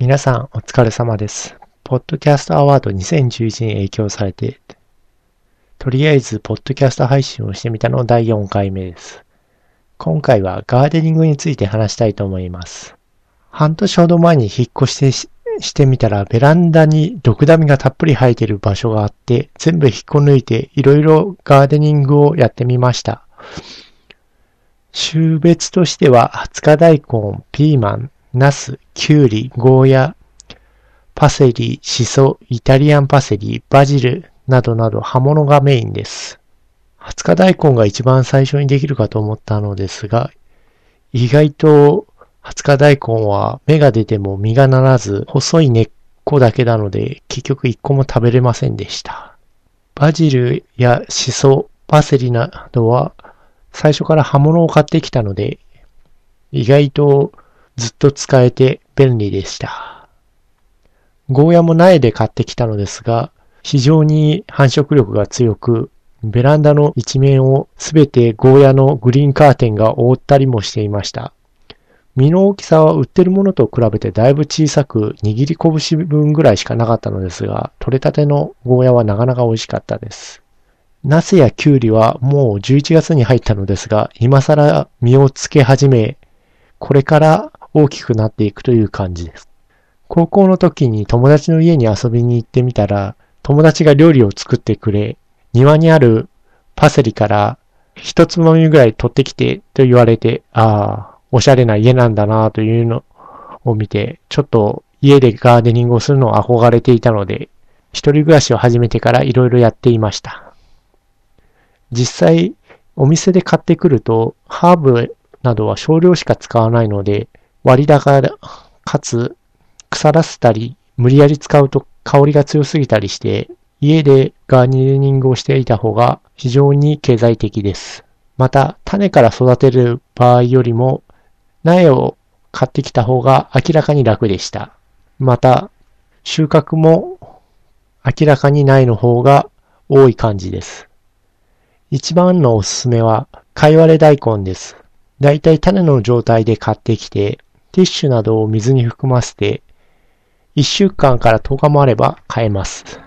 皆さんお疲れ様です。ポッドキャストアワード2011に影響されて、とりあえずポッドキャスト配信をしてみたの第4回目です。今回はガーデニングについて話したいと思います。半年ほど前に引っ越してししてみたらベランダにドクダミがたっぷり生えている場所があって、全部引っこ抜いていろいろガーデニングをやってみました。種別としては、20日大根、ピーマン、ナス、キュウリ、ゴーヤ、パセリ、シソ、イタリアンパセリ、バジルなどなど葉物がメインです。20日大根が一番最初にできるかと思ったのですが、意外と20日大根は芽が出ても実がならず、細い根っこだけなので、結局一個も食べれませんでした。バジルやシソ、パセリなどは最初から葉物を買ってきたので、意外とずっと使えて便利でした。ゴーヤも苗で買ってきたのですが、非常に繁殖力が強く、ベランダの一面をすべてゴーヤのグリーンカーテンが覆ったりもしていました。実の大きさは売ってるものと比べてだいぶ小さく、握り拳分ぐらいしかなかったのですが、取れたてのゴーヤはなかなか美味しかったです。ナスやキュウリはもう11月に入ったのですが、今更実をつけ始め、これから大きくなっていくという感じです。高校の時に友達の家に遊びに行ってみたら、友達が料理を作ってくれ、庭にあるパセリから一つまみぐらい取ってきてと言われて、ああ、おしゃれな家なんだなというのを見て、ちょっと家でガーデニングをするのを憧れていたので、一人暮らしを始めてからいろいろやっていました。実際、お店で買ってくると、ハーブなどは少量しか使わないので、割高かつ腐らせたり、無理やり使うと香りが強すぎたりして、家でガーデニングをしていた方が非常に経済的です。また、種から育てる場合よりも、苗を買ってきた方が明らかに楽でした。また、収穫も明らかに苗の方が多い感じです。一番のおすすめは、貝割れ大根です。だいたい種の状態で買ってきて、ティッシュなどを水に含ませて、1週間から10日もあれば買えます。